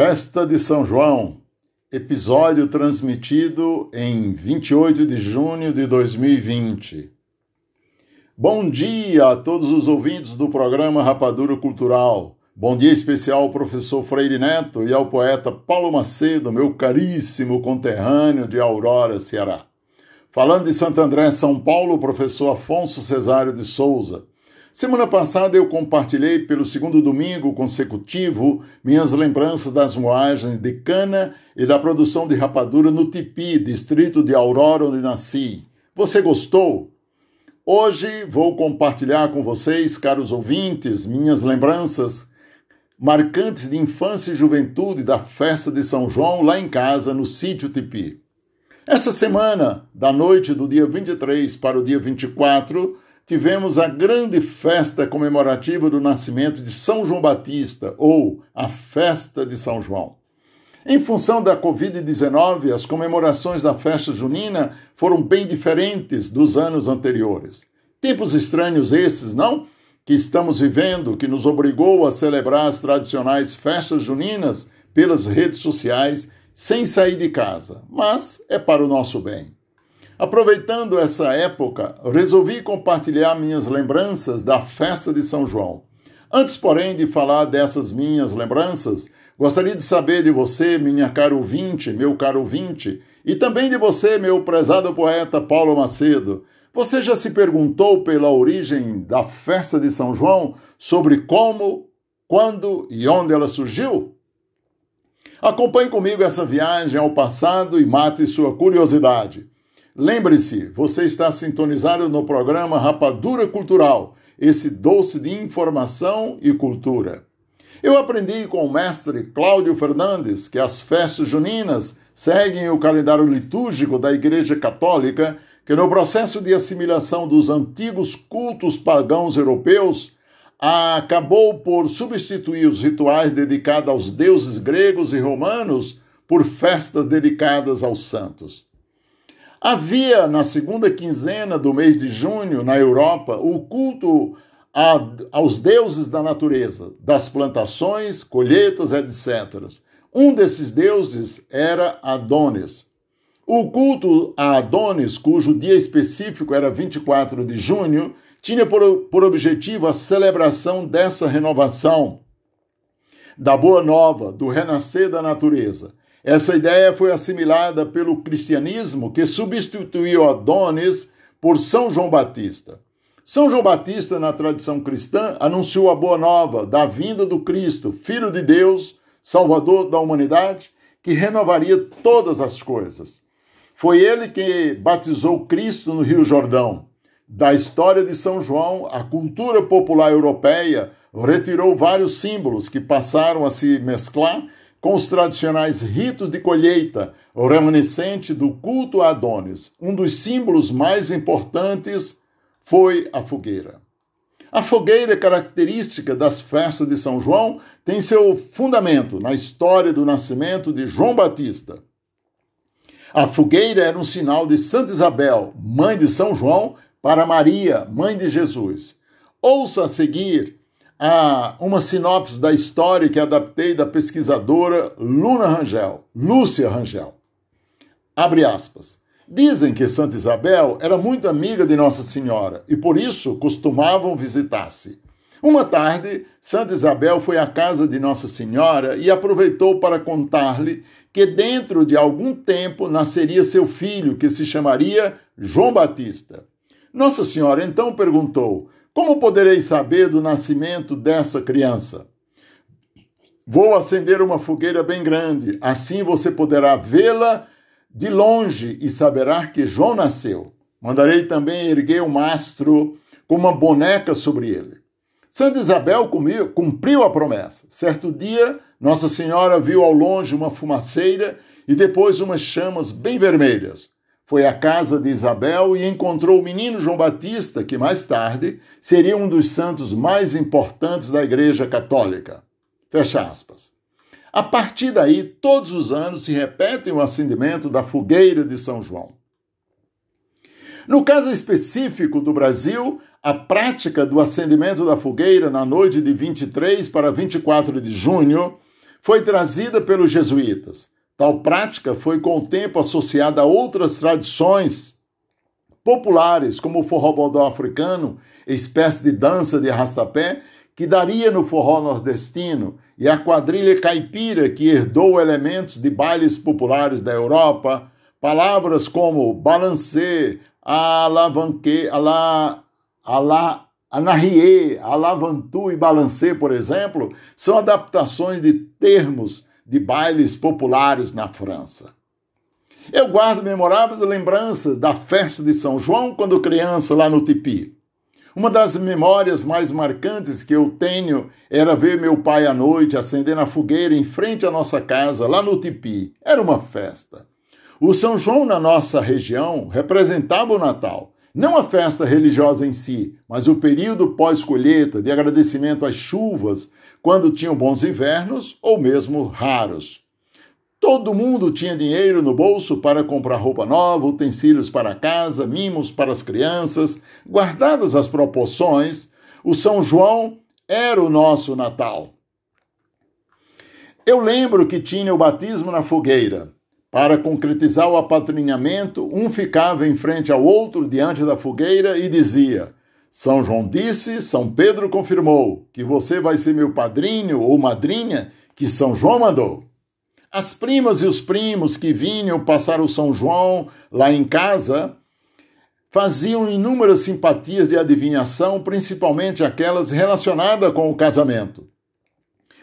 Festa de São João, episódio transmitido em 28 de junho de 2020. Bom dia a todos os ouvintes do programa Rapadura Cultural. Bom dia especial ao professor Freire Neto e ao poeta Paulo Macedo, meu caríssimo conterrâneo de Aurora, Ceará. Falando de Santo André, São Paulo, professor Afonso Cesário de Souza. Semana passada eu compartilhei pelo segundo domingo consecutivo minhas lembranças das moagens de cana e da produção de rapadura no Tipi, distrito de Aurora, onde nasci. Você gostou? Hoje vou compartilhar com vocês, caros ouvintes, minhas lembranças marcantes de infância e juventude da festa de São João lá em casa, no sítio Tipi. Esta semana, da noite do dia 23 para o dia 24, tivemos a grande festa comemorativa do nascimento de São João Batista, ou a Festa de São João. Em função da Covid-19, as comemorações da festa junina foram bem diferentes dos anos anteriores. Tempos estranhos esses, não? Que estamos vivendo, que nos obrigou a celebrar as tradicionais festas juninas pelas redes sociais sem sair de casa, mas é para o nosso bem. Aproveitando essa época, resolvi compartilhar minhas lembranças da festa de São João. Antes, porém, de falar dessas minhas lembranças, gostaria de saber de você, minha cara ouvinte, meu caro ouvinte, e também de você, meu prezado poeta Paulo Macedo. Você já se perguntou pela origem da festa de São João, sobre como, quando e onde ela surgiu? Acompanhe comigo essa viagem ao passado e mate sua curiosidade. Lembre-se, você está sintonizado no programa Rapadura Cultural, esse doce de informação e cultura. Eu aprendi com o mestre Cláudio Fernandes que as festas juninas seguem o calendário litúrgico da Igreja Católica, que no processo de assimilação dos antigos cultos pagãos europeus, acabou por substituir os rituais dedicados aos deuses gregos e romanos por festas dedicadas aos santos. Havia na segunda quinzena do mês de junho, na Europa, o culto a, aos deuses da natureza, das plantações, colheitas, etc. Um desses deuses era Adonis. O culto a Adonis, cujo dia específico era 24 de junho, tinha por, por objetivo a celebração dessa renovação, da boa nova, do renascer da natureza. Essa ideia foi assimilada pelo cristianismo, que substituiu Adonis por São João Batista. São João Batista, na tradição cristã, anunciou a boa nova da vinda do Cristo, Filho de Deus, Salvador da humanidade, que renovaria todas as coisas. Foi ele que batizou Cristo no Rio Jordão. Da história de São João, a cultura popular europeia retirou vários símbolos que passaram a se mesclar com os tradicionais ritos de colheita, remanescente do culto a Adonis. Um dos símbolos mais importantes foi a fogueira. A fogueira característica das festas de São João tem seu fundamento na história do nascimento de João Batista. A fogueira era um sinal de Santa Isabel, mãe de São João, para Maria, mãe de Jesus. Ouça a seguir a uma sinopse da história que adaptei da pesquisadora Luna Rangel, Lúcia Rangel. Abre aspas. Dizem que Santa Isabel era muito amiga de Nossa Senhora e por isso costumavam visitar-se. Uma tarde, Santa Isabel foi à casa de Nossa Senhora e aproveitou para contar-lhe que dentro de algum tempo nasceria seu filho, que se chamaria João Batista. Nossa Senhora então perguntou: como poderei saber do nascimento dessa criança? Vou acender uma fogueira bem grande, assim você poderá vê-la de longe e saberá que João nasceu. Mandarei também erguer um mastro com uma boneca sobre ele. Santa Isabel cumpriu a promessa. Certo dia, Nossa Senhora viu ao longe uma fumaceira e depois umas chamas bem vermelhas foi à casa de Isabel e encontrou o menino João Batista, que mais tarde seria um dos santos mais importantes da Igreja Católica. Fecha aspas. A partir daí, todos os anos se repete o acendimento da fogueira de São João. No caso específico do Brasil, a prática do acendimento da fogueira na noite de 23 para 24 de junho foi trazida pelos jesuítas. Tal prática foi com o tempo associada a outras tradições populares, como o forró bodó africano, espécie de dança de arrastapé, que daria no forró nordestino, e a quadrilha caipira, que herdou elementos de bailes populares da Europa, palavras como balancê, alavanque, ala, ala, anarrier, alavantu e balancê, por exemplo, são adaptações de termos de bailes populares na França. Eu guardo memoráveis lembranças da festa de São João quando criança lá no Tipi. Uma das memórias mais marcantes que eu tenho era ver meu pai à noite acendendo a fogueira em frente à nossa casa, lá no Tipi. Era uma festa. O São João na nossa região representava o Natal. Não a festa religiosa em si, mas o período pós-colheita de agradecimento às chuvas quando tinham bons invernos ou mesmo raros. Todo mundo tinha dinheiro no bolso para comprar roupa nova, utensílios para casa, mimos para as crianças. Guardadas as proporções, o São João era o nosso Natal. Eu lembro que tinha o batismo na fogueira. Para concretizar o apadrinhamento, um ficava em frente ao outro diante da fogueira e dizia: são João disse, São Pedro confirmou que você vai ser meu padrinho ou madrinha que São João mandou. As primas e os primos que vinham passar o São João lá em casa faziam inúmeras simpatias de adivinhação, principalmente aquelas relacionadas com o casamento.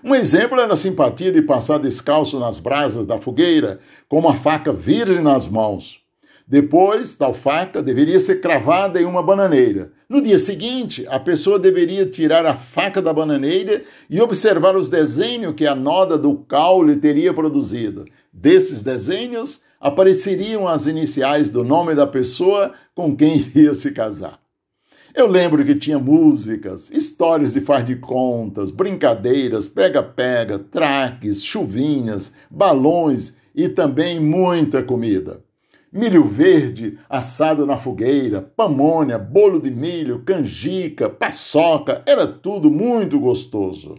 Um exemplo era a simpatia de passar descalço nas brasas da fogueira, com uma faca virgem nas mãos. Depois, tal faca deveria ser cravada em uma bananeira. No dia seguinte, a pessoa deveria tirar a faca da bananeira e observar os desenhos que a noda do caule teria produzido. Desses desenhos apareceriam as iniciais do nome da pessoa com quem iria se casar. Eu lembro que tinha músicas, histórias de faz de contas, brincadeiras, pega-pega, traques, chuvinhas, balões e também muita comida milho verde assado na fogueira, pamonha, bolo de milho, canjica, paçoca, era tudo muito gostoso.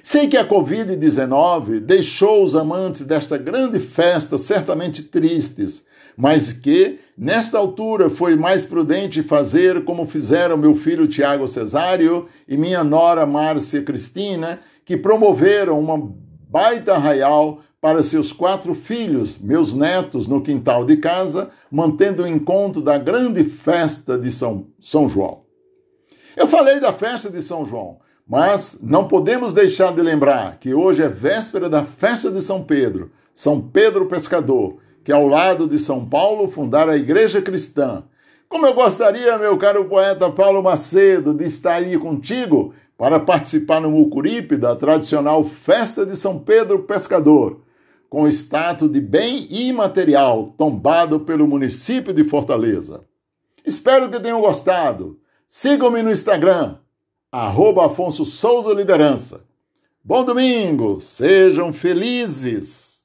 Sei que a Covid-19 deixou os amantes desta grande festa certamente tristes, mas que, nesta altura, foi mais prudente fazer como fizeram meu filho Tiago Cesário e minha nora Márcia Cristina, que promoveram uma baita arraial para seus quatro filhos, meus netos, no quintal de casa, mantendo o encontro da grande festa de São, São João. Eu falei da festa de São João, mas não podemos deixar de lembrar que hoje é véspera da festa de São Pedro, São Pedro Pescador, que ao lado de São Paulo fundara a Igreja Cristã. Como eu gostaria, meu caro poeta Paulo Macedo, de estar aí contigo para participar no Mucuripe da tradicional festa de São Pedro Pescador com status de bem imaterial tombado pelo município de Fortaleza. Espero que tenham gostado. Sigam-me no Instagram, arroba Afonso Souza Liderança. Bom domingo, sejam felizes!